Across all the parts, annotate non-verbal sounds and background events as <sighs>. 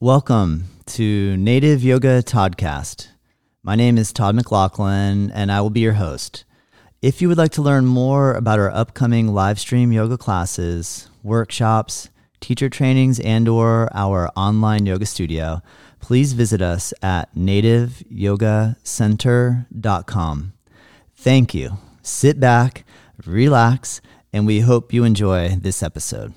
Welcome to Native Yoga Toddcast. My name is Todd McLaughlin, and I will be your host. If you would like to learn more about our upcoming live stream yoga classes, workshops, teacher trainings, and or our online yoga studio, please visit us at nativeyogacenter.com. Thank you. Sit back, relax, and we hope you enjoy this episode.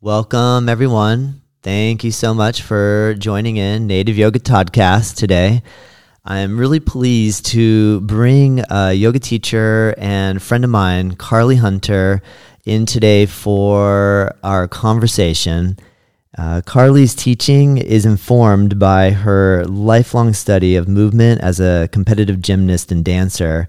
Welcome, everyone. Thank you so much for joining in Native Yoga Toddcast today. I'm really pleased to bring a yoga teacher and friend of mine, Carly Hunter, in today for our conversation. Uh, Carly's teaching is informed by her lifelong study of movement as a competitive gymnast and dancer.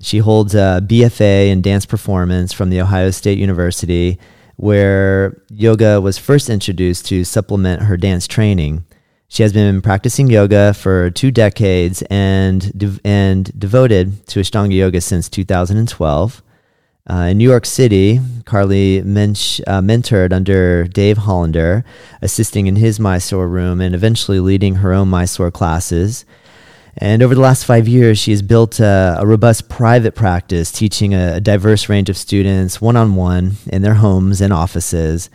She holds a BFA in dance performance from The Ohio State University where yoga was first introduced to supplement her dance training. She has been practicing yoga for two decades and, de- and devoted to Ashtanga yoga since 2012. Uh, in New York City, Carly mench, uh, mentored under Dave Hollander, assisting in his Mysore room and eventually leading her own Mysore classes. And over the last five years, she has built a, a robust private practice teaching a, a diverse range of students one on one in their homes and offices.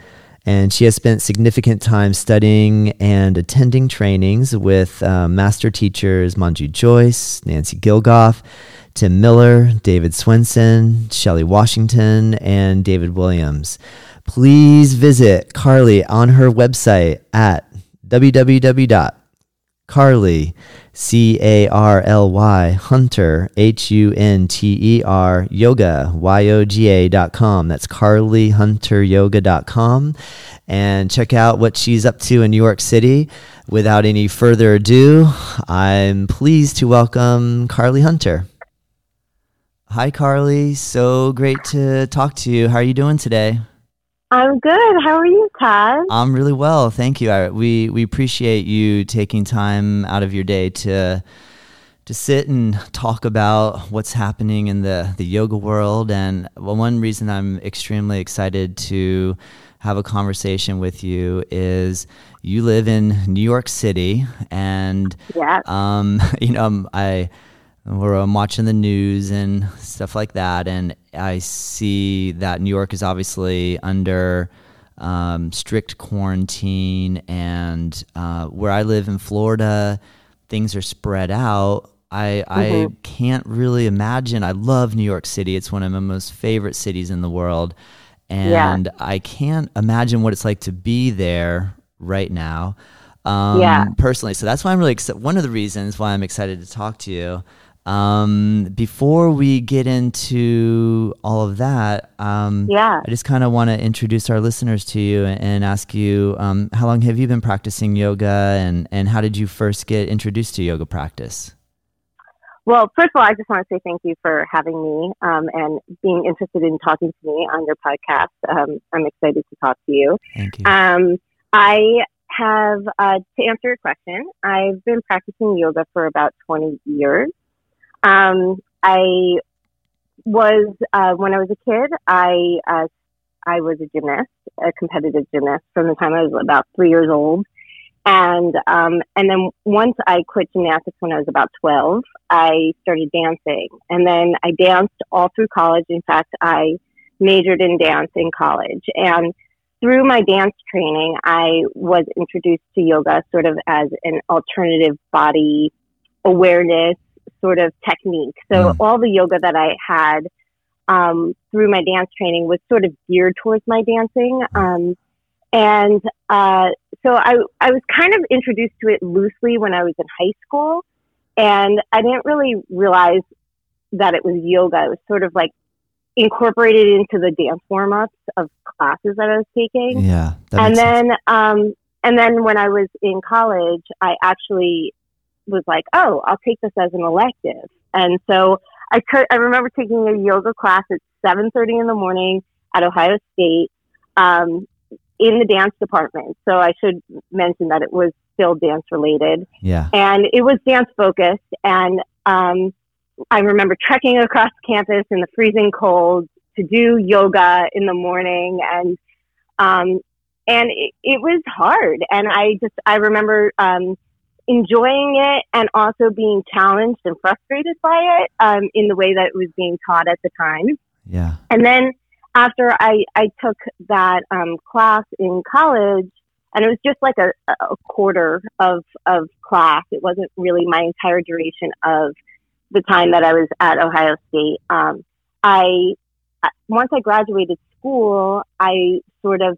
And she has spent significant time studying and attending trainings with uh, master teachers Manju Jois, Nancy Gilgoff, Tim Miller, David Swenson, Shelley Washington, and David Williams. Please visit Carly on her website at www.carly.com C A R L Y Hunter H U N T E R Yoga Y O G A dot com. That's dot com, and check out what she's up to in New York City. Without any further ado, I'm pleased to welcome Carly Hunter. Hi, Carly. So great to talk to you. How are you doing today? I'm good. How are you, Todd? I'm really well, thank you. I, we we appreciate you taking time out of your day to to sit and talk about what's happening in the the yoga world. And one reason I'm extremely excited to have a conversation with you is you live in New York City, and yeah, um, <laughs> you know I where I'm watching the news and stuff like that, and I see that New York is obviously under um, strict quarantine, and uh, where I live in Florida, things are spread out. I, mm-hmm. I can't really imagine. I love New York City. It's one of my most favorite cities in the world. And yeah. I can't imagine what it's like to be there right now. Um, yeah. Personally. So that's why I'm really excited. One of the reasons why I'm excited to talk to you um, before we get into all of that, um, yeah, I just kind of want to introduce our listeners to you and, and ask you um, how long have you been practicing yoga, and and how did you first get introduced to yoga practice? Well, first of all, I just want to say thank you for having me um, and being interested in talking to me on your podcast. Um, I'm excited to talk to you. Thank you. Um, I have, uh, to answer your question, I've been practicing yoga for about 20 years. Um, I was uh, when I was a kid. I uh, I was a gymnast, a competitive gymnast from the time I was about three years old, and um, and then once I quit gymnastics when I was about twelve, I started dancing, and then I danced all through college. In fact, I majored in dance in college, and through my dance training, I was introduced to yoga sort of as an alternative body awareness sort of technique. So mm. all the yoga that I had um, through my dance training was sort of geared towards my dancing. Um, and uh, so I, I was kind of introduced to it loosely when I was in high school. And I didn't really realize that it was yoga. It was sort of like incorporated into the dance warm ups of classes that I was taking. Yeah. And then, um, and then when I was in college, I actually was like, oh, I'll take this as an elective. And so I I remember taking a yoga class at 7.30 in the morning at Ohio State um, in the dance department. So I should mention that it was still dance related. Yeah. And it was dance focused. And um, I remember trekking across campus in the freezing cold to do yoga in the morning. And um, and it, it was hard. And I just, I remember, um, enjoying it and also being challenged and frustrated by it, um, in the way that it was being taught at the time. Yeah. And then after I, I took that, um, class in college, and it was just like a, a quarter of, of class. It wasn't really my entire duration of the time that I was at Ohio State. Um, I, once I graduated school, I sort of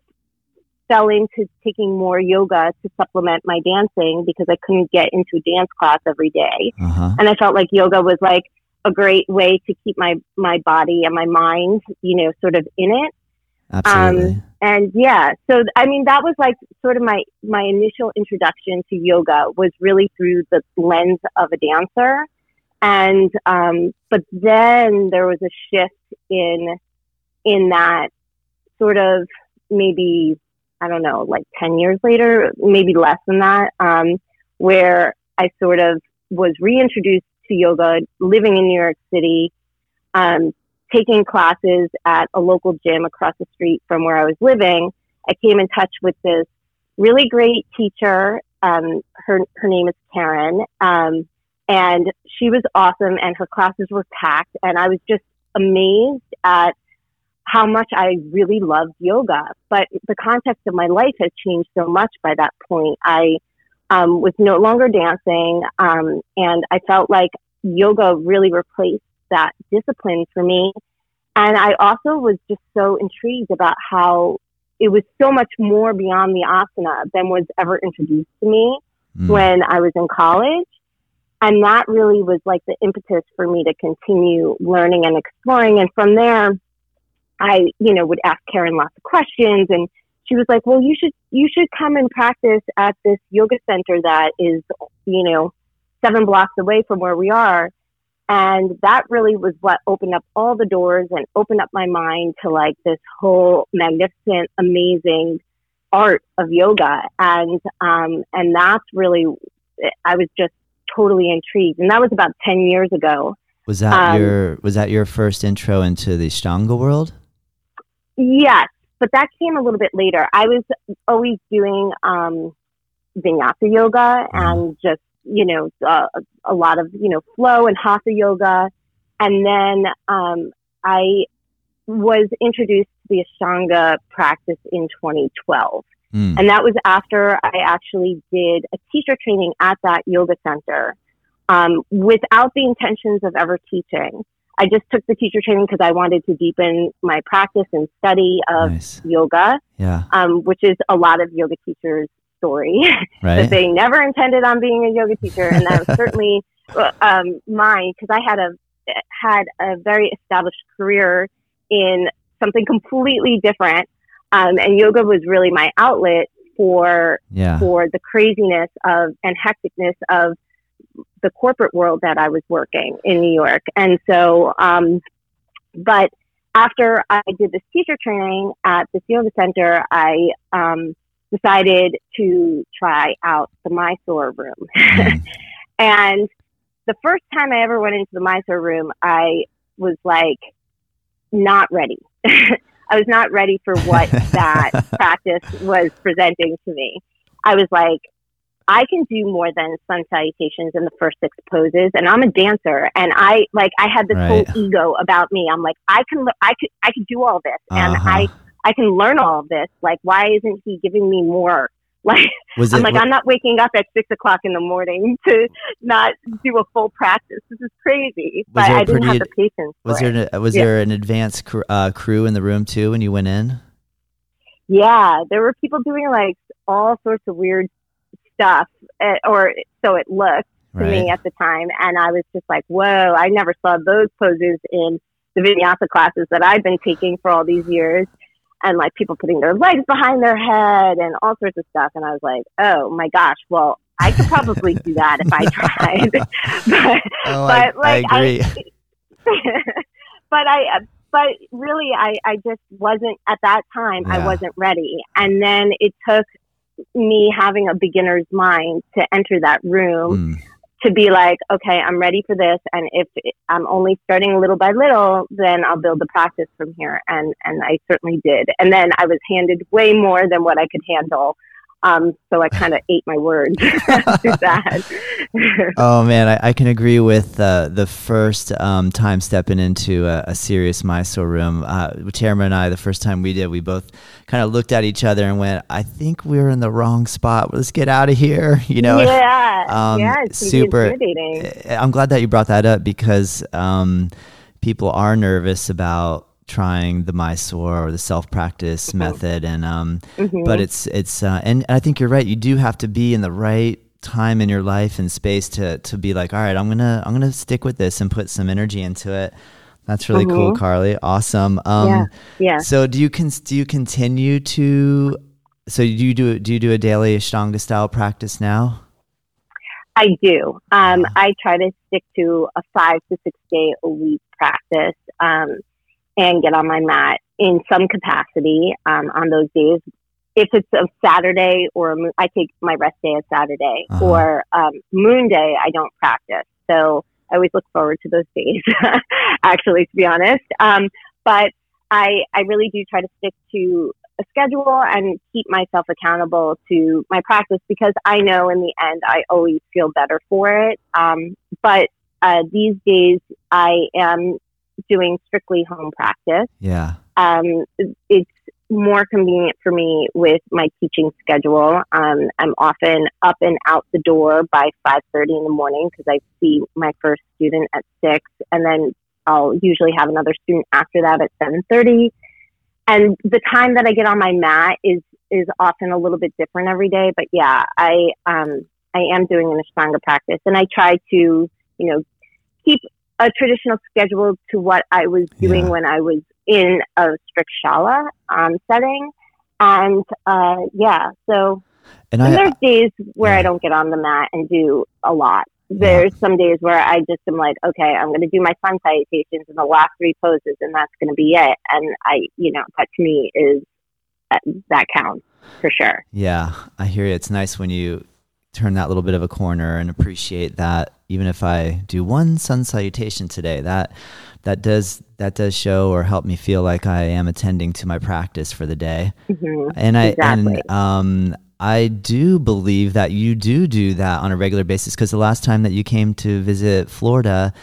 fell into taking more yoga to supplement my dancing because I couldn't get into a dance class every day. Uh-huh. And I felt like yoga was like a great way to keep my, my body and my mind, you know, sort of in it. Absolutely. Um, and yeah, so I mean, that was like sort of my, my initial introduction to yoga was really through the lens of a dancer. And, um, but then there was a shift in, in that sort of maybe I don't know, like 10 years later, maybe less than that, um, where I sort of was reintroduced to yoga, living in New York City, um, taking classes at a local gym across the street from where I was living. I came in touch with this really great teacher. Um, her, her name is Karen. Um, and she was awesome and her classes were packed. And I was just amazed at how much I really loved yoga. But the context of my life has changed so much by that point. I um, was no longer dancing, um, and I felt like yoga really replaced that discipline for me. And I also was just so intrigued about how it was so much more beyond the asana than was ever introduced to me mm. when I was in college. And that really was like the impetus for me to continue learning and exploring. And from there, I, you know, would ask Karen lots of questions and she was like, well, you should, you should come and practice at this yoga center that is, you know, seven blocks away from where we are. And that really was what opened up all the doors and opened up my mind to like this whole magnificent, amazing art of yoga. And, um, and that's really, I was just totally intrigued. And that was about 10 years ago. Was that um, your, was that your first intro into the Ashtanga world? Yes, but that came a little bit later. I was always doing um, vinyasa yoga mm-hmm. and just you know uh, a lot of you know flow and hatha yoga, and then um, I was introduced to the Ashtanga practice in 2012. Mm. And that was after I actually did a teacher training at that yoga center um, without the intentions of ever teaching. I just took the teacher training because I wanted to deepen my practice and study of nice. yoga, yeah. um, which is a lot of yoga teachers' story <laughs> right. that they never intended on being a yoga teacher, and that was <laughs> certainly um, mine because I had a had a very established career in something completely different, um, and yoga was really my outlet for yeah. for the craziness of and hecticness of the corporate world that I was working in New York. And so, um, but after I did this teacher training at the yoga center, I um, decided to try out the Mysore room. Mm. <laughs> and the first time I ever went into the Mysore room, I was like not ready. <laughs> I was not ready for what <laughs> that practice was presenting to me. I was like, I can do more than sun salutations in the first six poses, and I'm a dancer, and I like I had this right. whole ego about me. I'm like I can I could I could do all this, and uh-huh. I I can learn all of this. Like why isn't he giving me more? <laughs> Like was I'm like I'm not waking up at six o'clock in the morning to not do a full practice. This is crazy. But I didn't have the patience. Was there an, was yeah. there an advanced cr- uh, crew in the room too when you went in? Yeah, there were people doing like all sorts of weird stuff, eh, or so it looked to right. me at the time. And I was just like, whoa, I never saw those poses in the vinyasa classes that I've been taking for all these years. And like people putting their legs behind their head and all sorts of stuff. And I was like, oh my gosh, well, I could probably do that if I <laughs> tried. <laughs> but, oh, but I, like, I agree. I, <laughs> but I, but really, I, I just wasn't at that time. Yeah. I wasn't ready. And then it took me having a beginner's mind to enter that room. Mm. to be like, okay, I'm ready for this, and if I'm only starting little by little, then I'll build the practice from here, and and I certainly did. And then I was handed way more than what I could handle. Um, so I kind of ate my words <laughs> <laughs> that. oh man, I, I, can agree with uh, the first um, time stepping into a, a serious Mysore room. Uh, Tamara and I, the first time we did, we both kind of looked at each other and went, "I think we're in the wrong spot. Let's get out of here." <laughs> You know? Yeah. Um, yeah. It's super. Eh, I'm glad that you brought that up because um, people are nervous about trying the Mysore or the self practice mm-hmm. method, and um, mm-hmm. but it's it's uh, and I think you're right. You do have to be in the right time in your life and space to to be like, all right, I'm gonna I'm gonna stick with this and put some energy into it. That's really mm-hmm. cool, Carly. Awesome. Um, yeah. Yeah. So do you con- do you continue to so do you do do you do a daily Ashtanga style practice now? I do. Um, I try to stick to a five to six day a week practice. Um, and get on my mat in some capacity um, on those days. If it's a Saturday or a moon, I take my rest day as Saturday uh-huh. or um, moon day, I don't practice. So I always look forward to those days, <laughs> actually, to be honest. Um, but I, I really do try to stick to a schedule and keep myself accountable to my practice because I know in the end I always feel better for it. Um, but uh, these days I am doing strictly home practice. Yeah. Um, it's more convenient for me with my teaching schedule. Um, I'm often up and out the door by 5:30 in the morning because I see my first student at six, and then I'll usually have another student after that at 7:30. And the time that I get on my mat is is often a little bit different every day. But yeah, I um, I am doing an Ashtanga practice, and I try to you know keep a traditional schedule to what I was doing yeah. when I was in a strict shala um, setting. And uh, yeah, so and, I, there's days where yeah. I don't get on the mat and do a lot. There's yeah. some days where I just am like, okay, I'm going to do my sun salutations in the last three poses, and that's going to be it. And I, you know, that to me is that, that counts for sure. Yeah, I hear you. It's nice when you turn that little bit of a corner and appreciate that even if I do one sun salutation today, that that does that does show or help me feel like I am attending to my practice for the day. Mm-hmm. And I exactly. and um I do believe that you do do that on a regular basis because the last time that you came to visit Florida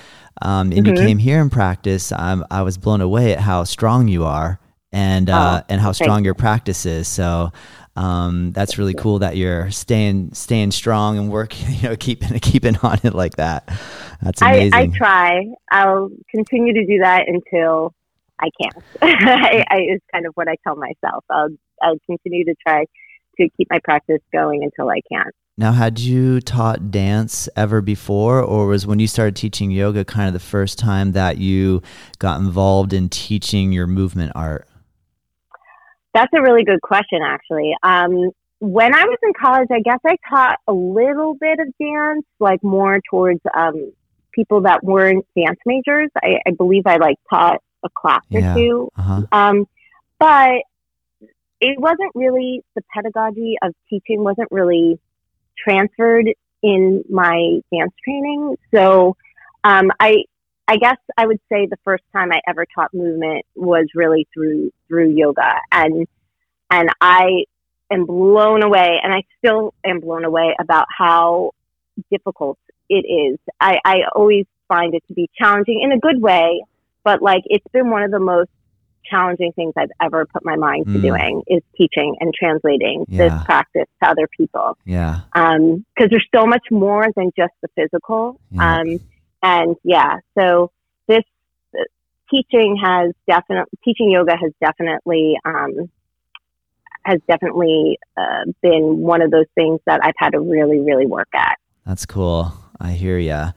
um, and mm-hmm. you came here in practice, um, I was blown away at how strong you are and uh, oh, and how strong your practice is. So um, that's really cool that you're staying staying strong and working, <laughs> you know, keeping keeping on it like that. That's amazing. I, I try. I'll continue to do that until I can't. <laughs> I, I, it's kind of what I tell myself. I'll I'll continue to try to keep my practice going until I can. Now, had you taught dance ever before, or was when you started teaching yoga kind of the first time that you got involved in teaching your movement art? That's a really good question, actually. Um, when I was in college, I guess I taught a little bit of dance, like more towards um, people that weren't dance majors. I, I, believe I like taught a class yeah. or 2 uh-huh. um, but it wasn't really the pedagogy of teaching wasn't really transferred in my dance training. So um, I I guess I would say the first time I ever taught movement was really through through yoga and and I am blown away and I still am blown away about how difficult it is. I, I always find it to be challenging in a good way, but like it's been one of the most challenging things I've ever put my mind to mm. doing is teaching and translating yeah. this practice to other people. Yeah. Um, cause there's so much more than just the physical. Yeah. Um, and yeah, so this uh, teaching has definitely, teaching yoga has definitely, um, has definitely uh, been one of those things that I've had to really, really work at. That's cool. I hear ya.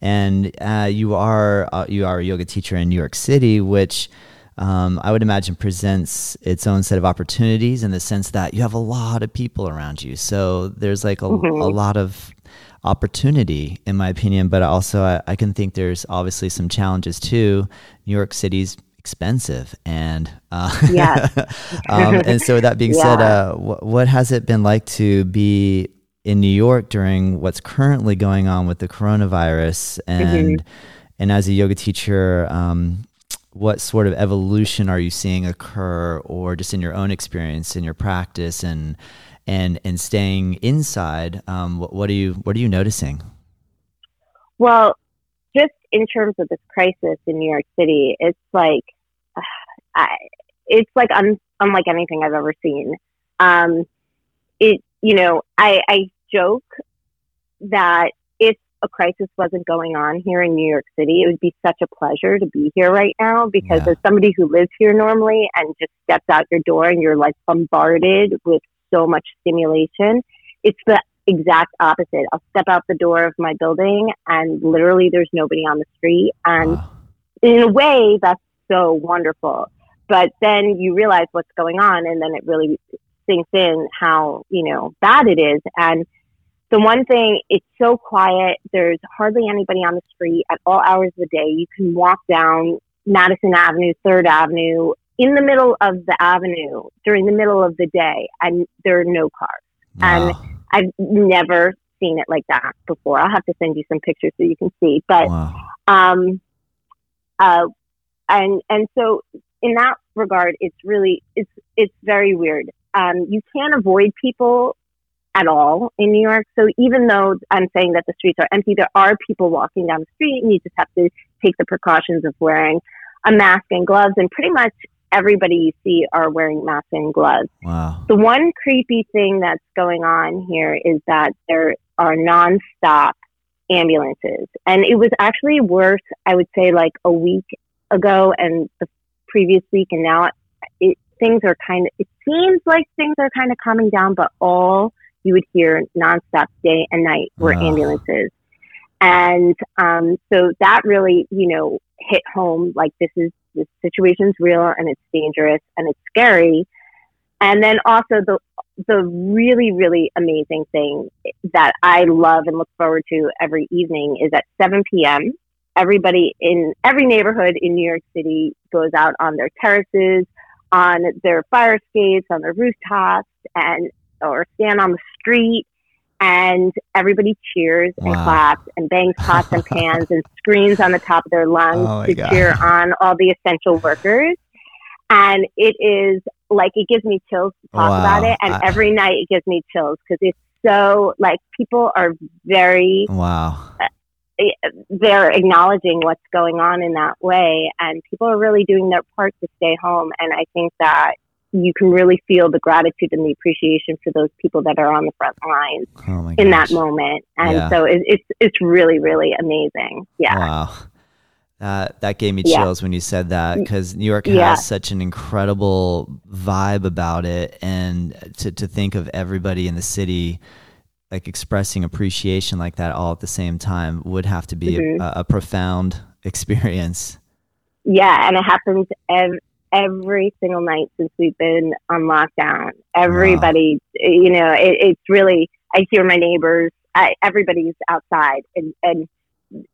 And uh, you are uh, you are a yoga teacher in New York City, which um, I would imagine presents its own set of opportunities in the sense that you have a lot of people around you. So there's like a, mm-hmm. a lot of opportunity, in my opinion. But also, I, I, can think there's obviously some challenges too. New York City's expensive, and uh, yeah. <laughs> um, and so that being yeah. said, uh, wh- what has it been like to be in New York during what's currently going on with the coronavirus, and mm-hmm. and as a yoga teacher, um, what sort of evolution are you seeing occur, or just in your own experience in your practice, and and and staying inside? Um, what, what are you what are you noticing? Well, just in terms of this crisis in New York City, it's like <sighs> I, it's like un, unlike anything I've ever seen. Um, it you know I, I joke that if a crisis wasn't going on here in New York City, it would be such a pleasure to be here right now because yeah. as somebody who lives here normally and just steps out your door and you're like bombarded with so much stimulation, it's the exact opposite. I'll step out the door of my building and literally there's nobody on the street. And wow. in a way, that's so wonderful. But then you realize what's going on and then it really sinks in how, you know, bad it is. And the one thing, it's so quiet. There's hardly anybody on the street at all hours of the day. You can walk down Madison Avenue, Third Avenue, in the middle of the avenue during the middle of the day, and there are no cars. Wow. And I've never seen it like that before. I'll have to send you some pictures so you can see. But, wow. um, uh, and and so in that regard, it's really it's it's very weird. Um, you can't avoid people at all in New York. So even though I'm saying that the streets are empty, there are people walking down the street, and you just have to take the precautions of wearing a mask and gloves. And pretty much everybody you see are wearing masks and gloves. Wow. The one creepy thing that's going on here is that there are nonstop ambulances. And it was actually worse, I would say, like a week ago and the previous week. And now it, things are kind of, it seems like things are kind of calming down, but all you would hear nonstop day and night were wow. ambulances. And um, so that really, you know, hit home like this is this situation's real and it's dangerous and it's scary. And then also the the really really amazing thing that I love and look forward to every evening is at 7 p.m. Everybody in every neighborhood in New York City goes out on their terraces, on their fire escapes, on their rooftops, and or stand on the street and everybody cheers wow. and claps and bangs pots and pans and <laughs> screams on the top of their lungs oh to God. cheer on all the essential workers. And it is like it gives me chills to talk wow. about it, and I, every night it gives me chills because it's so like people are very wow. Uh, they're acknowledging what's going on in that way, and people are really doing their part to stay home. And I think that you can really feel the gratitude and the appreciation for those people that are on the front lines oh in that moment. And yeah. so it, it's it's really really amazing. Yeah. Wow. That that gave me chills yeah. when you said that because New York yeah. has such an incredible vibe about it, and to to think of everybody in the city like expressing appreciation like that all at the same time would have to be mm-hmm. a, a, profound <laughs> experience. Yeah, and it happens every every single night since we've been on lockdown. Everybody, wow. you know, it, it's really, I hear my neighbors, I, everybody's outside and, and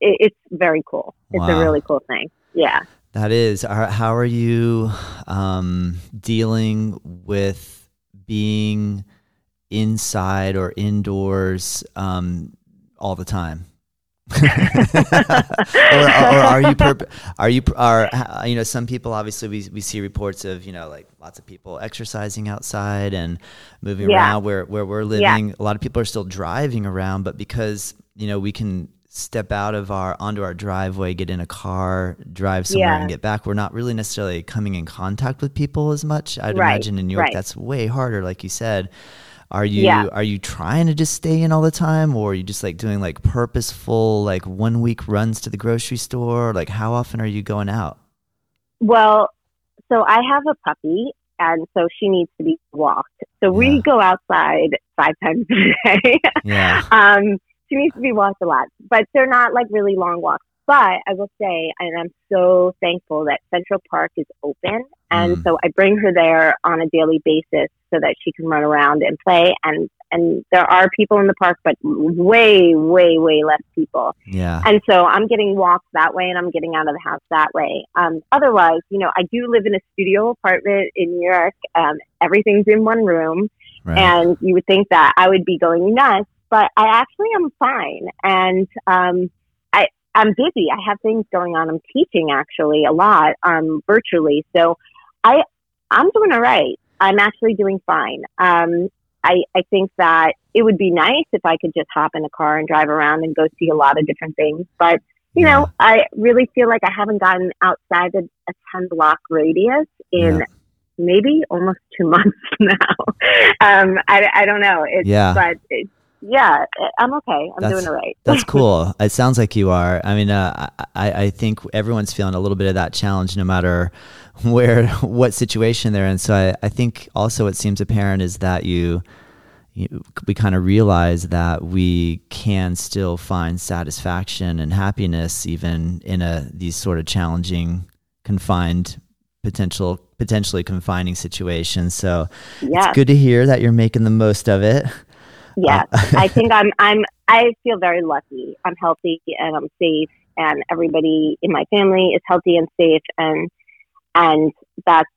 it, it's very cool. It's wow. a really cool thing. Yeah. That is. How are you um, dealing with being inside or indoors um, all the time? <laughs> or, or, are you perp- are you are uh, you know some people obviously we, we see reports of you know like lots of people exercising outside and moving yeah. around where where we're living yeah. a lot of people are still driving around but because you know we can step out of our onto our driveway get in a car drive somewhere yeah. and get back we're not really necessarily coming in contact with people as much i'd right. imagine in new york right. that's way harder like you said are you yeah. are you trying to just stay in all the time or are you just like doing like purposeful like one week runs to the grocery store? Like how often are you going out? Well, so I have a puppy and so she needs to be walked. So yeah. we go outside five times a day. <laughs> yeah. Um, she needs to be walked a lot, but they're not like really long walks. But I will say, and I'm so thankful that Central Park is open. And mm. so I bring her there on a daily basis so that she can run around and play. And, and there are people in the park, but way, way, way less people. Yeah. And so I'm getting walks that way and I'm getting out of the house that way. Um, otherwise, you know, I do live in a studio apartment in New York. Um, everything's in one room. Right. And you would think that I would be going nuts but I actually am fine. And um, I, I'm busy. I have things going on. I'm teaching actually a lot um, virtually. So I, I'm doing all right. I'm actually doing fine. Um, I, I think that it would be nice if I could just hop in a car and drive around and go see a lot of different things. But, you yeah. know, I really feel like I haven't gotten outside of a 10 block radius in yeah. maybe almost two <laughs> months now. um, I, I don't know. It's, yeah. But it's, yeah, I'm okay. I'm that's, doing all right. that's <laughs> cool. It sounds like you are. I mean, uh, I, I think everyone's feeling a little bit of that challenge, no matter <laughs> where, <laughs> what situation they're in. So I, I think also what seems apparent is that you, you we kind of realize that we can still find satisfaction and happiness even in a these sort of challenging, confined potential potentially confining situations. So yeah. it's good to hear that you're making the most of it. Yeah, uh, <laughs> I think I'm. I'm. I feel very lucky. I'm healthy and I'm safe, and everybody in my family is healthy and safe, and and that's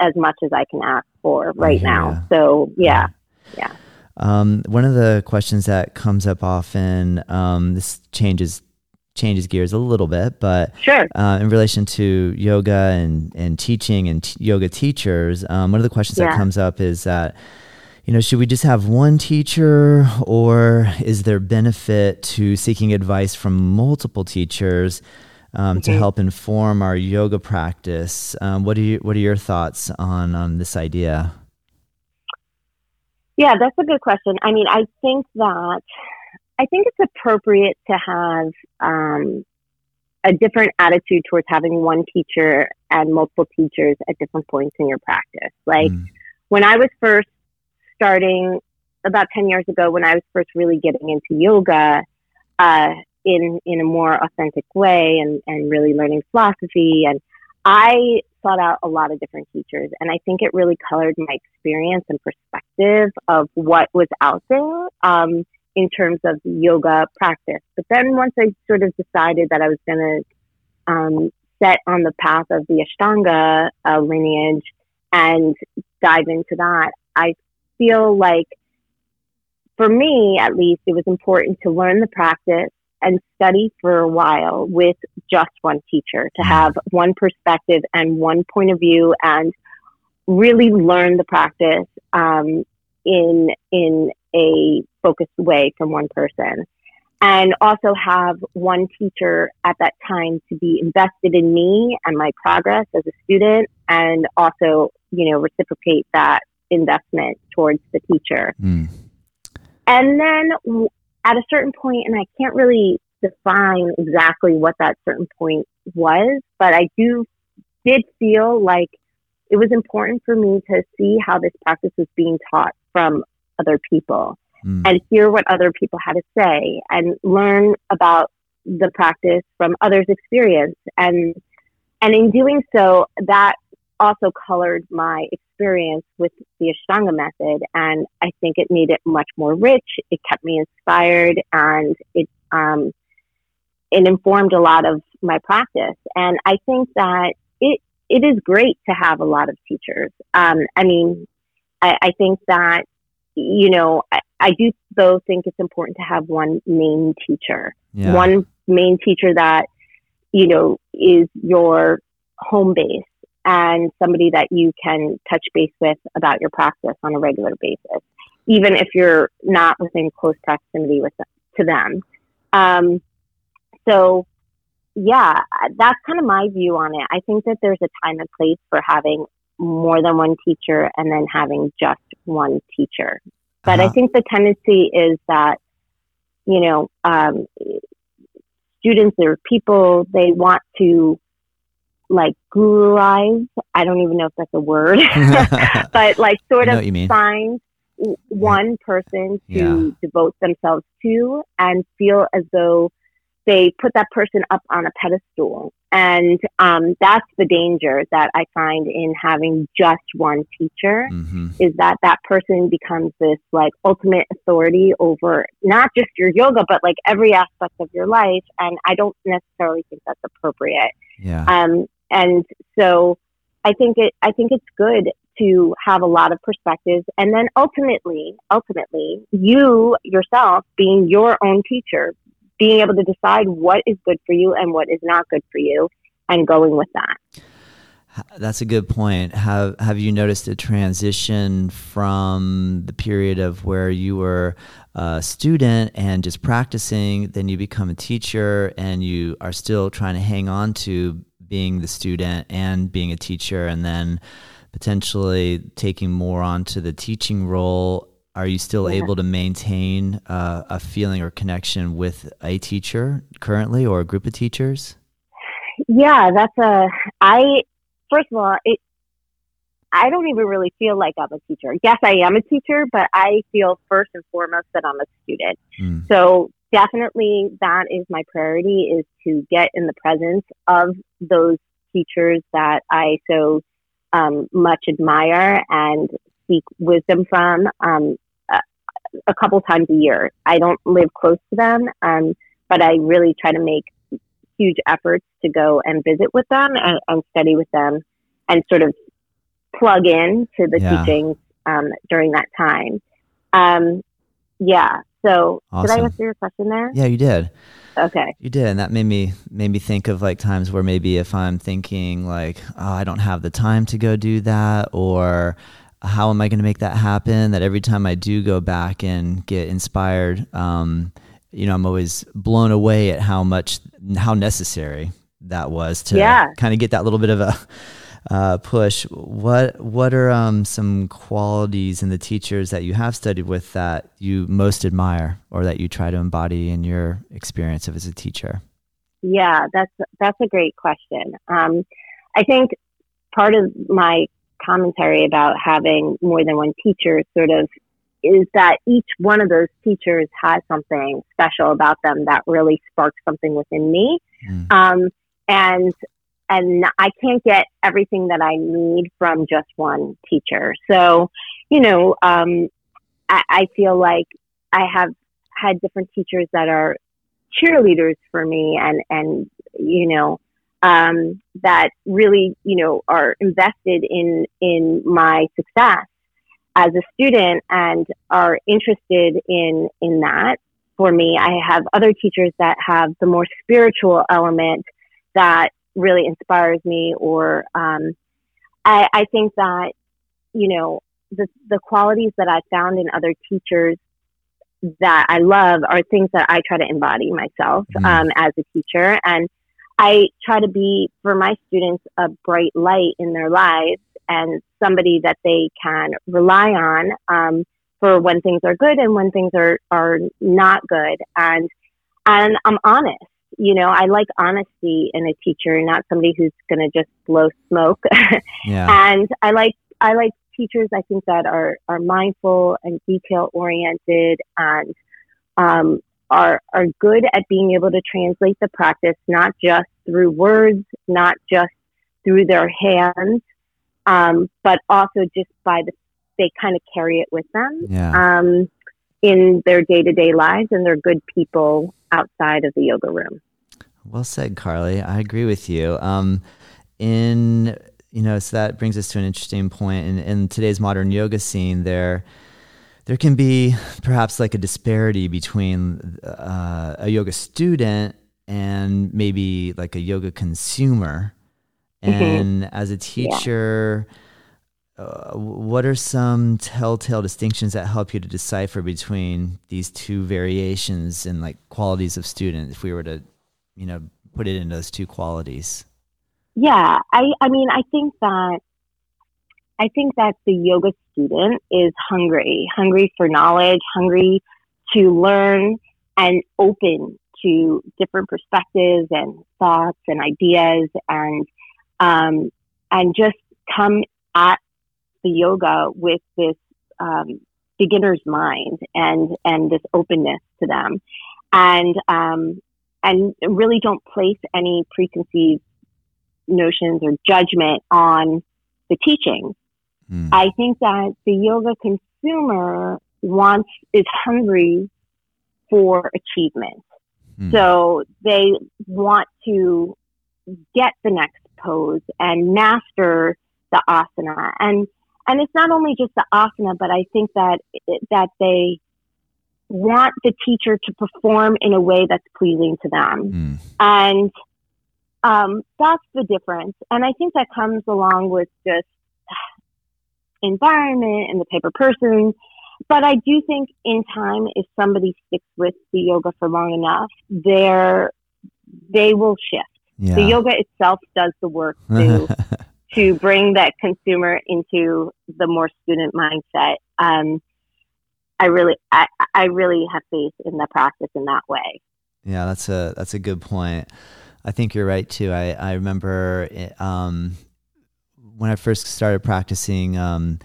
as much as I can ask for right yeah. now. So yeah, yeah. Um, one of the questions that comes up often, um, this changes changes gears a little bit, but sure. Uh, in relation to yoga and and teaching and t- yoga teachers, um, one of the questions yeah. that comes up is that you know, should we just have one teacher or is there benefit to seeking advice from multiple teachers um, to help inform our yoga practice? Um, what, are you, what are your thoughts on, on this idea? Yeah, that's a good question. I mean, I think that I think it's appropriate to have um, a different attitude towards having one teacher and multiple teachers at different points in your practice. Like mm. when I was first starting about 10 years ago when I was first really getting into yoga uh, in, in a more authentic way and, and really learning philosophy. And I sought out a lot of different teachers. And I think it really colored my experience and perspective of what was out there um, in terms of yoga practice. But then once I sort of decided that I was going to um, set on the path of the Ashtanga uh, lineage and dive into that, I feel like, for me at least, it was important to learn the practice and study for a while with just one teacher to mm-hmm. have one perspective and one point of view and really learn the practice um, in in a focused way from one person and also have one teacher at that time to be invested in me and my progress as a student and also you know reciprocate that investment towards the teacher. Mm. And then at a certain point, and I can't really define exactly what that certain point was, but I do did feel like it was important for me to see how this practice was being taught from other people mm. and hear what other people had to say and learn about the practice from others' experience and and in doing so that also colored my experience with the Ashtanga method. And I think it made it much more rich. It kept me inspired and it, um, it informed a lot of my practice. And I think that it, it is great to have a lot of teachers. Um, I mean, I, I, think that, you know, I, I, do though think it's important to have one main teacher, yeah. one main teacher that, you know, is your home base and somebody that you can touch base with about your practice on a regular basis, even if you're not within close proximity with them, to them. Um, so, yeah, that's kind of my view on it. I think that there's a time and place for having more than one teacher and then having just one teacher. But uh-huh. I think the tendency is that, you know, um, students or people, they want to like guruize. I don't even know if that's a word, <laughs> <laughs> but like sort of find one person to yeah. devote themselves to and feel as though they put that person up on a pedestal. And um, that's the danger that I find in having just one teacher mm-hmm. is that that person becomes this like ultimate authority over not just your yoga, but like every aspect of your life. And I don't necessarily think that's appropriate. Yeah. Um, and so I think it, I think it's good to have a lot of perspectives and then ultimately ultimately you yourself being your own teacher being able to decide what is good for you and what is not good for you and going with that that's a good point. Have Have you noticed a transition from the period of where you were a student and just practicing, then you become a teacher, and you are still trying to hang on to being the student and being a teacher, and then potentially taking more onto the teaching role? Are you still yeah. able to maintain uh, a feeling or connection with a teacher currently, or a group of teachers? Yeah, that's a I first of all, it I don't even really feel like I'm a teacher. Yes, I am a teacher, but I feel first and foremost that I'm a student. Mm. So definitely that is my priority is to get in the presence of those teachers that I so um, much admire and seek wisdom from um, a, a, couple times a year. I don't live close to them, um, but I really try to make huge efforts to go and visit with them and, and study with them and sort of plug in to the yeah. teachings um, during that time. Um, yeah. So awesome. did I answer your question there? Yeah, you did. Okay. You did, and that made me made me think of like times where maybe if I'm thinking like, oh, I don't have the time to go do that, or how am I going to make that happen? That every time I do go back and get inspired, um, you know, I'm always blown away at how much how necessary that was to yeah. kind of get that little bit of a uh, push. What what are um, some qualities in the teachers that you have studied with that you most admire, or that you try to embody in your experience of as a teacher? Yeah, that's that's a great question. Um, I think part of my commentary about having more than one teacher sort of is that each one of those teachers has something special about them that really sparks something within me. Mm. Um, and and I can't get everything that I need from just one teacher. So, you know, um, I, I feel like I have had different teachers that are cheerleaders for me and, and, you know, um, that really, you know, are invested in, in my success as a student and are interested in, in that for me. I have other teachers that have the more spiritual element that really inspires me or um, I, I think that you know the the qualities that I found in other teachers that I love are things that I try to embody myself mm. um, as a teacher and I try to be for my students a bright light in their lives and somebody that they can rely on um, for when things are good and when things are are not good and and I'm honest you know, I like honesty in a teacher, not somebody who's going to just blow smoke. <laughs> yeah. And I like I like teachers. I think that are are mindful and detail oriented and um, are are good at being able to translate the practice not just through words, not just through their hands, um, but also just by the they kind of carry it with them. Yeah. Um, in their day to day lives, and they're good people outside of the yoga room. Well said, Carly. I agree with you. Um, in you know, so that brings us to an interesting point. In, in today's modern yoga scene, there there can be perhaps like a disparity between uh, a yoga student and maybe like a yoga consumer. Mm-hmm. And as a teacher, yeah uh, what are some telltale distinctions that help you to decipher between these two variations and like qualities of student if we were to you know put it in those two qualities? Yeah. I i mean i think that i think that the yoga student is hungry hungry for knowledge hungry to learn and open to different perspectives and thoughts and ideas and um, and just come at the yoga with this um, beginner's mind and and this openness to them, and um, and really don't place any preconceived notions or judgment on the teachings. Mm. I think that the yoga consumer wants is hungry for achievement. Mm. So they want to get the next pose and master the asana and and it's not only just the asana, but I think that that they want the teacher to perform in a way that's pleasing to them, mm. and um, that's the difference. And I think that comes along with just environment and the type of person. But I do think in time, if somebody sticks with the yoga for long enough, they're they will shift. Yeah. The yoga itself does the work <laughs> to to bring that consumer into the more student mindset. Um, I really, I, I really have faith in the practice in that way. Yeah, that's a that's a good point. I think you're right too. I I remember it, um, when I first started practicing. Um,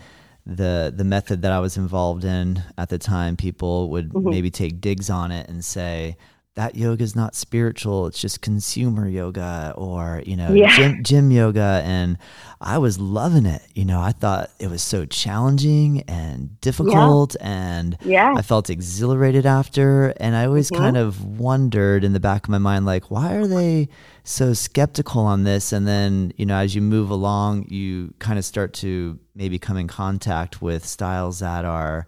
the the method that I was involved in at the time, people would mm-hmm. maybe take digs on it and say, that yoga is not spiritual it's just consumer yoga or you know yeah. gym, gym yoga and i was loving it you know i thought it was so challenging and difficult yeah. and yeah. i felt exhilarated after and i always mm-hmm. kind of wondered in the back of my mind like why are they so skeptical on this and then you know as you move along you kind of start to maybe come in contact with styles that are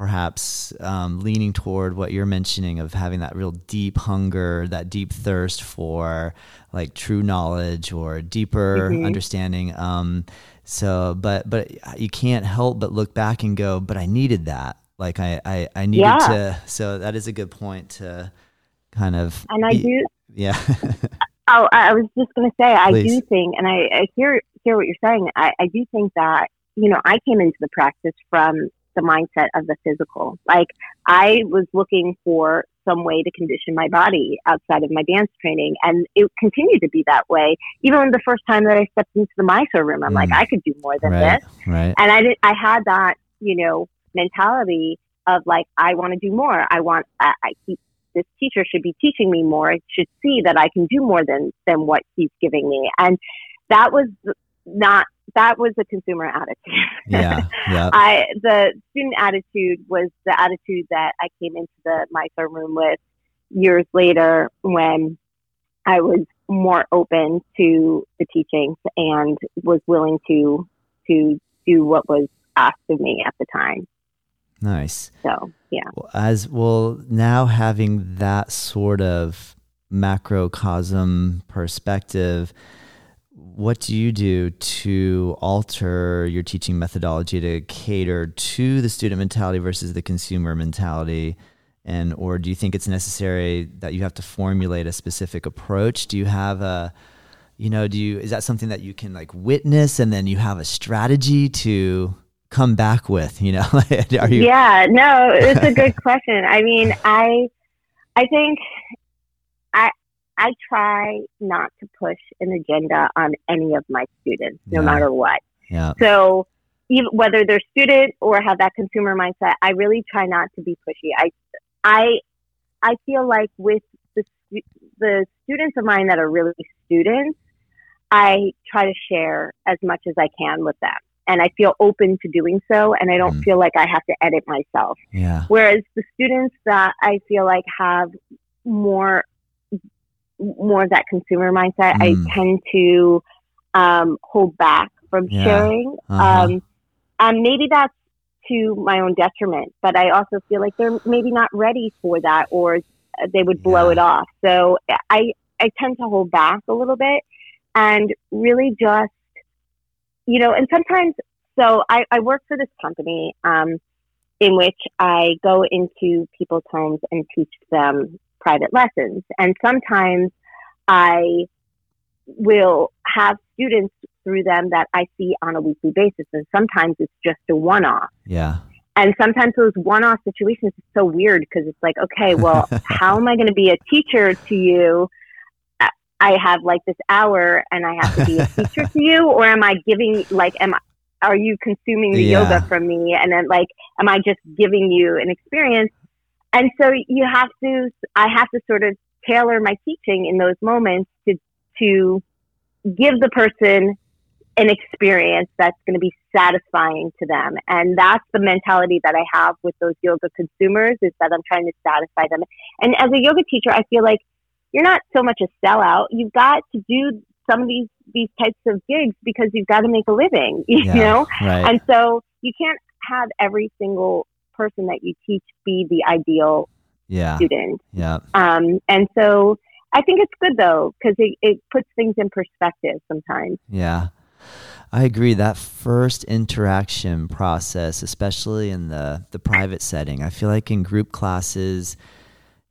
perhaps um, leaning toward what you're mentioning of having that real deep hunger, that deep thirst for like true knowledge or deeper mm-hmm. understanding. Um, so, but but you can't help but look back and go, but I needed that. Like I I, I needed yeah. to. So that is a good point to kind of. And I do. <laughs> Yeah. <laughs> oh, I was just going to say, I Please. do think, and I, I hear hear what you're saying. I, I do think that you know I came into the practice from the mindset of the physical. Like I was looking for some way to condition my body outside of my dance training. And it continued to be that way. Even the first time that I stepped into the Mysore room, I'm mm. like, I could do more than right, this. Right. And I did, I had that, you know, mentality of like, I want to do more. I want, I, I keep, this teacher should be teaching me more. Should see that I can do more than, than what he's giving me. And that was not that was a consumer attitude. <laughs> Yeah, yeah. I the student attitude was the attitude that I came into the Mysore room with years later when I was more open to the teachings and was willing to to do what was asked of me at the time. Nice. So yeah. As well, now having that sort of macrocosm perspective what do you do to alter your teaching methodology to cater to the student mentality versus the consumer mentality? And or do you think it's necessary that you have to formulate a specific approach? Do you have a you know do you is that something that you can like witness and then you have a strategy to come back with you know? <laughs> Are you yeah no it's a good question. I mean i i think I try not to push an agenda on any of my students, no yeah. matter what. Yeah. So even, whether they're student or have that consumer mindset, I really try not to be pushy. I, I, I feel like with the the students of mine that are really students, I try to share as much as I can with them. And I feel open to doing so, and I don't mm. feel like I have to edit myself. Yeah. Whereas the students that I feel like have more more of that consumer mindset. Mm. I tend to um, hold back from yeah. sharing. Uh-huh. Um, and maybe that's to my own detriment, but I also feel like they're maybe not ready for that or they would blow yeah. it off. So I, I tend to hold back a little bit and really just, you know, and sometimes, so I, I work for this company um, in which I go into people's homes and teach them private lessons. And sometimes I will have students through them that I see on a weekly basis. And sometimes it's just a one off. Yeah. And sometimes those one off situations is so weird because it's like, okay, well, <laughs> how am I going to be a teacher to you? I have like this hour and I have to be a <laughs> teacher to you, or am I giving like am I are you consuming the yeah. yoga from me and then like am I just giving you an experience and so you have to, I have to sort of tailor my teaching in those moments to, to give the person an experience that's going to be satisfying to them. And that's the mentality that I have with those yoga consumers is that I'm trying to satisfy them. And as a yoga teacher, I feel like you're not so much a sellout. You've got to do some of these these types of gigs because you've got to make a living, <laughs> you Yeah, know? right. And so you can't have every single person that you teach be the ideal yeah, student. yeah, Um, and so I think it's good though, because it, it puts things in perspective sometimes. yeah. I agree. That first interaction process, especially in the the private setting, I feel like in group classes,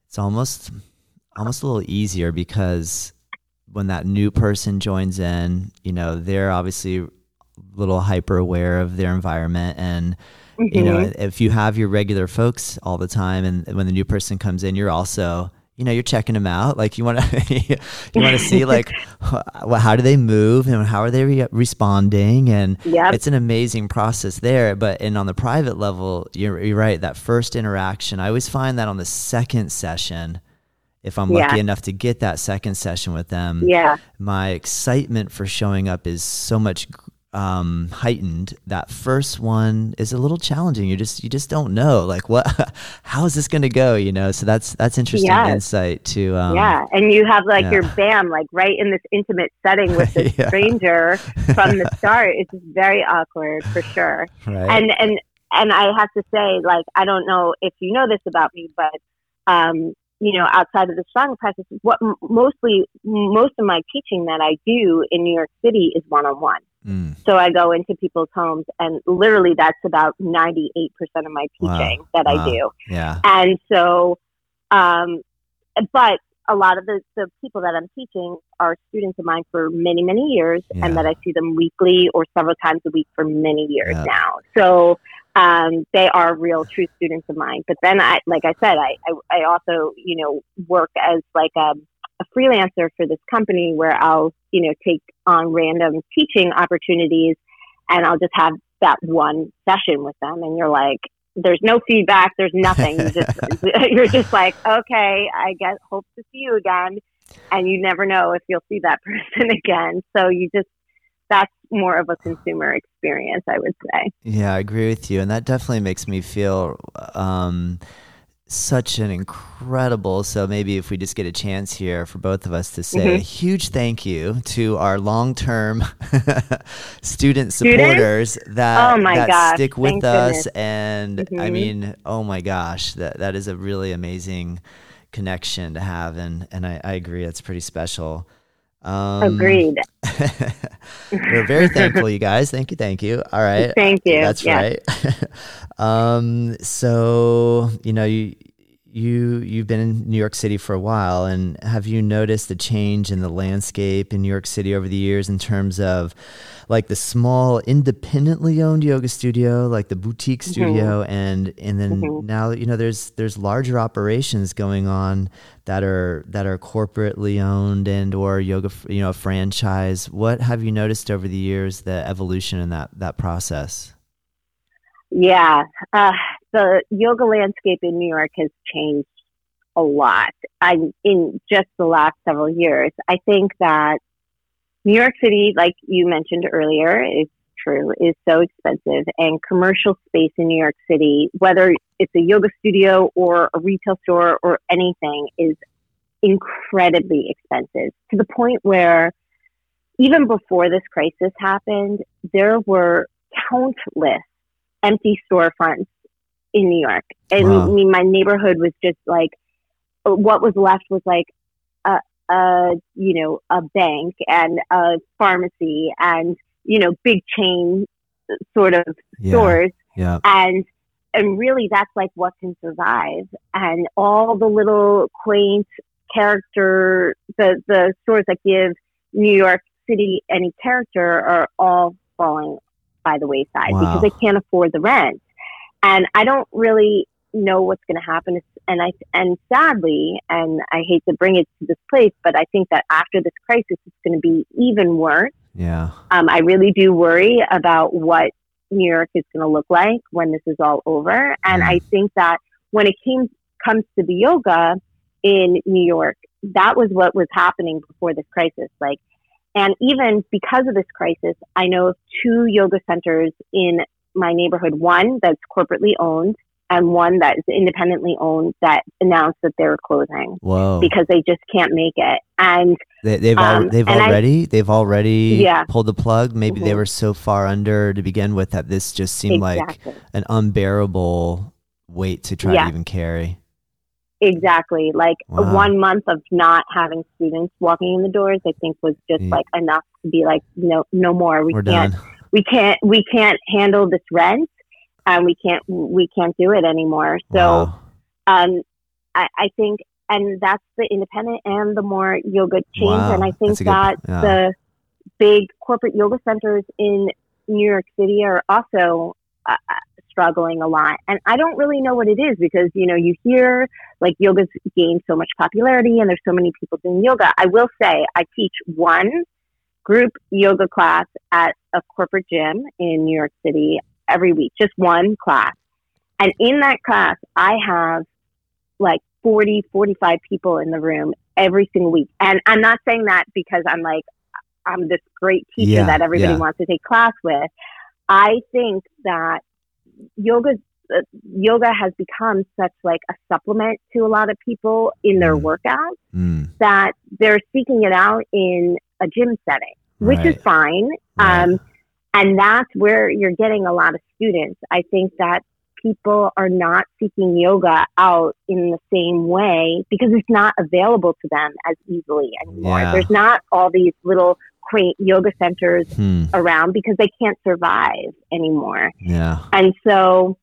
it's almost almost a little easier because when that new person joins in, you know, they're obviously a little hyper aware of their environment and you know Mhm. if you have your regular folks all the time and when the new person comes in you're also you know you're checking them out like you want to <laughs> you want to see <laughs> like wh- how do they move and how are they re- responding and Yep. it's an amazing process there but and on the private level you're, you're right that first interaction i always find that on the second session if i'm lucky Yeah. enough to get that second session with them yeah. my excitement for showing up is so much um, heightened. That first one is a little challenging. You just you just don't know like what <laughs> how is this going to go, you know? So that's that's interesting Yes. insight to um, yeah. And you have like yeah. your bam, like right in this intimate setting with <laughs> this Yeah. stranger from the <laughs> start. It's just very awkward for sure. right. and and and I have to say, like, I don't know if you know this about me, but um, you know, outside of the strong practice, what m- mostly most of my teaching that I do in New York City is one on one. Mm, So I go into people's homes, and literally, that's about ninety eight percent of my Wow. teaching that Wow. I do. yeah. And so, um, but a lot of the, the people that I'm teaching are students of mine for many, many years, Yeah. and that I see them weekly or several times a week for many years Yeah. now. So um, they are real, true students of mine. But then, I, like I said, I, I, I also, you know, work as like a, a freelancer for this company where I'll, you know, take on random teaching opportunities, and I'll just have that one session with them, and you're like, there's no feedback. There's nothing. You just, <laughs> <laughs> you're just like, okay, I guess hope to see you again, and you never know if you'll see that <laughs> person again. So you just that's more of a consumer experience, I would say. Yeah, I agree with you, and that definitely makes me feel um, such an incredible. So maybe if we just get a chance here for both of us to say a Mhm. huge thank you to our long-term <laughs> student Students? supporters that Oh my that gosh, stick with thank us, goodness. and I Mhm. mean, oh my gosh, that that is a really amazing connection to have, and and I, I agree, it's pretty special. Um, Agreed. <laughs> We're very thankful, you guys. Thank you, thank you. All right. Thank you. That's Yes. right. <laughs> um, so you know you you you've been in New York City for a while, and have you noticed a change in the landscape in New York City over the years in terms of like the small independently owned yoga studio, like the boutique Mm-hmm. studio, and and then Mhm. now you know there's there's larger operations going on that are that are corporately owned and or yoga you know franchise. What have you noticed over the years the evolution in that that process? Yeah, uh, the yoga landscape in New York has changed a lot. I in just the last several years. I think that New York City, like you mentioned earlier, is true, is so expensive, and commercial space in New York City, whether it's a yoga studio or a retail store or anything, is incredibly expensive to the point where even before this crisis happened, there were countless empty storefronts in New York. And Wow. I mean, my neighborhood was just like, uh, what was left was like a, a, you know, a bank and a pharmacy and, you know, big chain uh, sort of Yeah. stores. Yeah. And, and really that's like what can survive. And all the little quaint character, the, the stores that give New York City any character are all falling by the wayside Wow. because they can't afford the rent. And I don't really know what's going to happen. And I and sadly, and I hate to bring it to this place, but I think that after this crisis, it's going to be even worse. Yeah. Um, I really do worry about what New York is going to look like when this is all over. And Mm. I think that when it came comes to the yoga in New York, that was what was happening before this crisis. Like, and even because of this crisis, I know of two yoga centers in my neighborhood. One that's corporately owned, and one that is independently owned that announced that they were closing Whoa. because they just can't make it. And They, they've al- Um, they've and I- already they've already Yeah. pulled the plug. Maybe they Mhm. were so far under to begin with that this just seemed like an unbearable weight to try Yeah. to even carry. exactly, like Wow. one month of not having students walking in the doors, I think was just Yeah. like enough to be like, no, no more. We We're can't, done. We can't, we can't handle this rent, and we can't, we can't do it anymore. So. Wow. um, I, I think, and that's the independent and the more yoga change. Wow, And I think that's good- that yeah. the big corporate yoga centers in New York City are also uh, uh, struggling a lot. And I don't really know what it is because, you know, you hear like yoga's gained so much popularity and there's so many people doing yoga. I will say I teach one group yoga class at a corporate gym in New York City every week, just one class. And in that class, I have like 40, 45 people in the room every single week. And I'm not saying that because I'm like, I'm this great teacher Yeah, that everybody yeah. wants to take class with. I think that yoga uh, yoga has become such like a supplement to a lot of people in their Mm. workouts Mm, that they're seeking it out in a gym setting, which is fine. right. Um, and that's where you're getting a lot of students. I think that people are not seeking yoga out in the same way because it's not available to them as easily anymore. Yeah. There's not all these little quaint yoga centers Hmm, around because they can't survive anymore. yeah. And so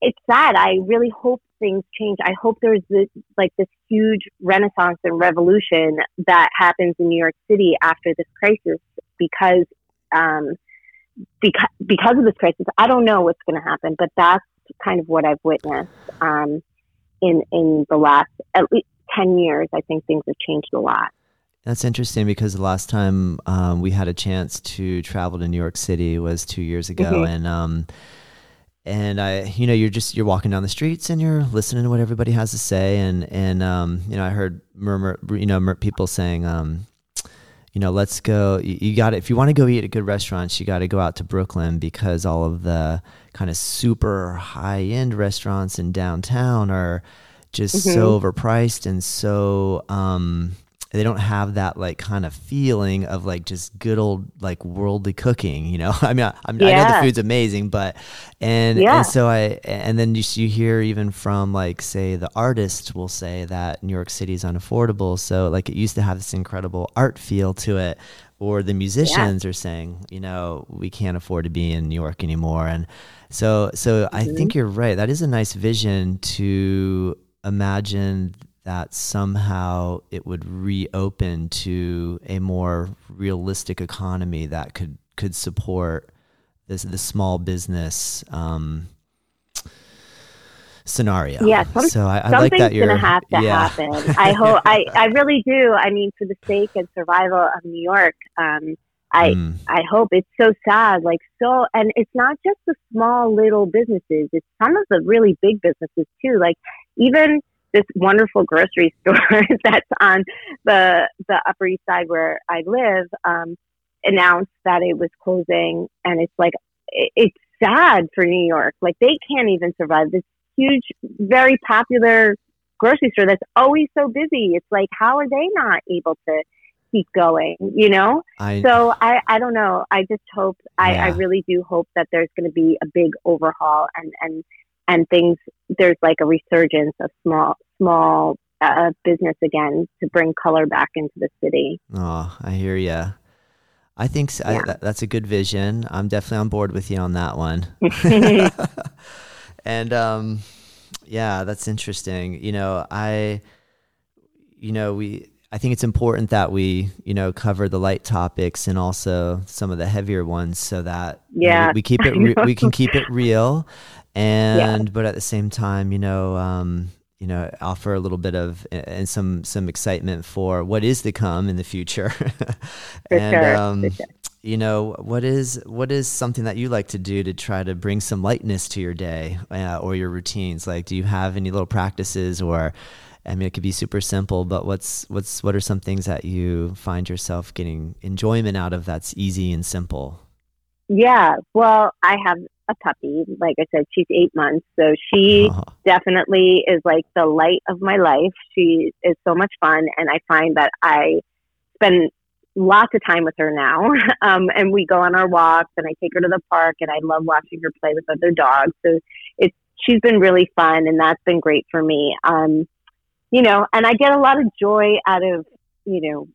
it's sad. I really hope things change. I hope there's this, like this huge renaissance and revolution that happens in New York City after this crisis because, um, because, because of this crisis. I don't know what's going to happen, but that's kind of what I've witnessed, um, in, in the last at least 10 years. I think things have changed a lot. That's interesting because the last time um, we had a chance to travel to New York City was two years ago, Mhm. and um, and I, you know, you're just you're walking down the streets and you're listening to what everybody has to say, and and um, you know, I heard murmur, you know, mur- people saying, um, you know, let's go. You, you got to if you want to go eat at good restaurants, you got to go out to Brooklyn because all of the kind of super high end restaurants in downtown are just so overpriced and so um they don't have that like kind of feeling of like just good old like worldly cooking you know <laughs> i mean I, I'm, I know the food's amazing but and Yeah. and so i and then you, you hear even from like say the artist will say that new york city is unaffordable so like it used to have this incredible art feel to it or the musicians are saying you know we can't afford to be in new york anymore and so so i Mm-hmm. think you're right that is a nice vision to imagine that somehow it would reopen to a more realistic economy that could could support this the small business um, scenario. Yeah, some- so I, I like Something's that you're going to have to yeah. happen. I hope. I, <laughs> I really do. I mean, for the sake and survival of New York, um, I Mm, I hope it's so sad. Like so, and it's not just the small little businesses. It's some of the really big businesses too. Like even this wonderful grocery <laughs> store that's on the the Upper East Side where I live um, announced that it was closing, and it's like it, it's sad for New York. Like they can't even survive this huge, very popular grocery store that's always so busy. It's like how are they not able to keep going? You know. I So I, I don't know. I just hope I, I really do hope that there's going to be a big overhaul and and and things. There's like a resurgence of small small uh, business again to bring color back into the city. oh I hear ya. I think s I Yeah. that, that's a good vision. I'm definitely on board with you on that one. <laughs> <laughs> and um yeah that's interesting you know i you know we i think it's important that we you know cover the light topics and also some of the heavier ones so that you know, Yeah, we, we keep it <laughs> re- we can keep it real and but at the same time you know um you know offer a little bit of and some some excitement for what is to come in the future. <laughs> And sure, um sure. you know what is what is something that you like to do to try to bring some lightness to your day uh, or your routines? Like do you have any little practices or i mean it could be super simple but what's what's what are some things that you find yourself getting enjoyment out of that's easy and simple Yeah. Well, I have a puppy. Like I said, she's eight months. So she Oh, definitely is like the light of my life. She is so much fun. And I find that I spend lots of time with her now. <laughs> Um, and we go on our walks and I take her to the park and I love watching her play with other dogs. So it's, she's been really fun and that's been great for me. Um, you know, and I get a lot of joy out of, you know,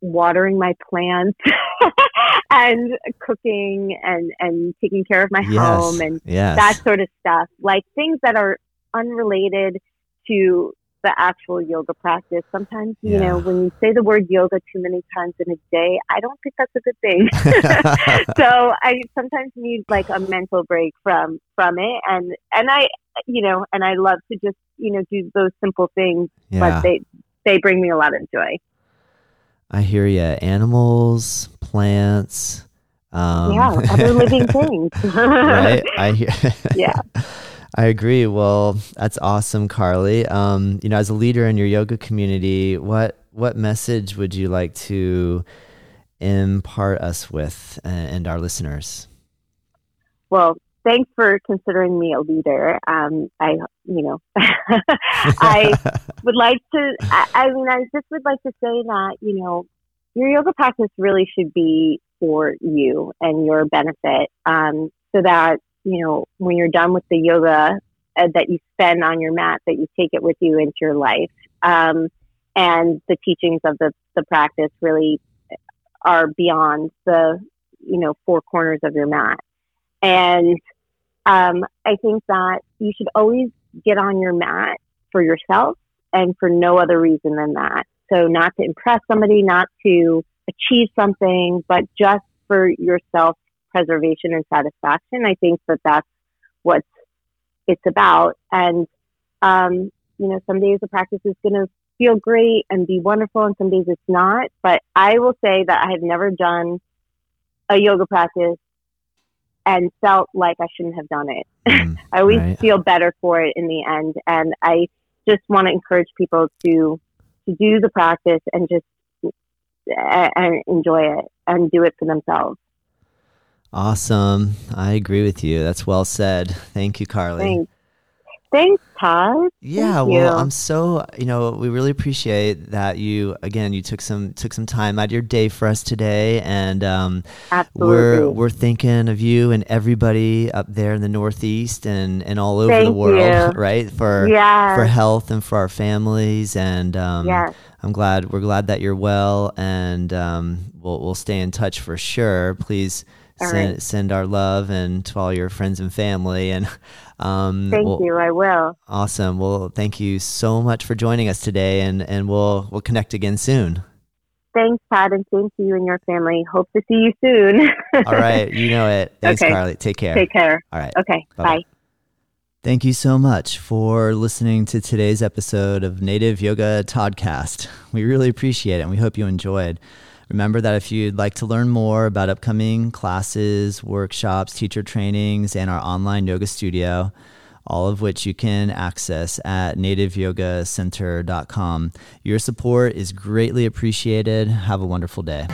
watering my plants <laughs> and cooking and, and taking care of my yes. home and yes. that sort of stuff, like things that are unrelated to the actual yoga practice. Sometimes, you Yeah. know, when you say the word yoga too many times in a day, I don't think that's a good thing. <laughs> <laughs> so I sometimes need like a mental break from from it, and and I, you know, and I love to just you know do those simple things, yeah. but they they bring me a lot of joy. I hear you. Animals, plants. Um, yeah, other living <laughs> things. right? I <laughs> hear. <laughs> Yeah. I agree. Well, that's awesome, Carly. Um, you know, as a leader in your yoga community, what what message would you like to impart us with uh, and our listeners? Well, thanks for considering me a leader. Um, I, you know, <laughs> I <laughs> would like to. I, I mean, I just would like to say that you know, your yoga practice really should be for you and your benefit, um, so that you know when you're done with the yoga uh, that you spend on your mat, that you take it with you into your life, um, and the teachings of the the practice really are beyond the you know four corners of your mat, and um, I think that you should always get on your mat for yourself and for no other reason than that. So, not to impress somebody, not to achieve something, but just for your self preservation and satisfaction. I think that that's what it's about. And, um, you know, some days the practice is going to feel great and be wonderful, and some days it's not. But I will say that I have never done a yoga practice and felt like I shouldn't have done it. Mm, <laughs> I always Right. feel better for it in the end, and I just want to encourage people to to do the practice and just uh, and enjoy it and do it for themselves. awesome. I agree with you. That's well said. Thank you, Carly. Thanks, thanks, Todd. Yeah, Thank well, you. I'm so you know we really appreciate that you again you took some took some time out of your day for us today, and um, Absolutely. we're we're thinking of you and everybody up there in the Northeast and and all over the world, you. <laughs> right? For yeah. for health and for our families, and um, yes. I'm glad we're glad that you're well, and um, we'll we'll stay in touch for sure. Please All send right. send our love and to all your friends and family, and <laughs> um, Thank we'll- you. I will. Awesome. Well, thank you so much for joining us today, and and we'll we'll connect again soon. Thanks, Todd, and same to you and your family. Hope to see you soon. <laughs> All right, you know it. Thanks, Okay. Carly. Take care. Take care. All right. Okay. Bye-bye. Bye. Thank you so much for listening to today's episode of Native Yoga Toddcast. We really appreciate it and we hope you enjoyed. Remember that if you'd like to learn more about upcoming classes, workshops, teacher trainings, and our online yoga studio, all of which you can access at nativeyogacenter.com. Your support is greatly appreciated. Have a wonderful day.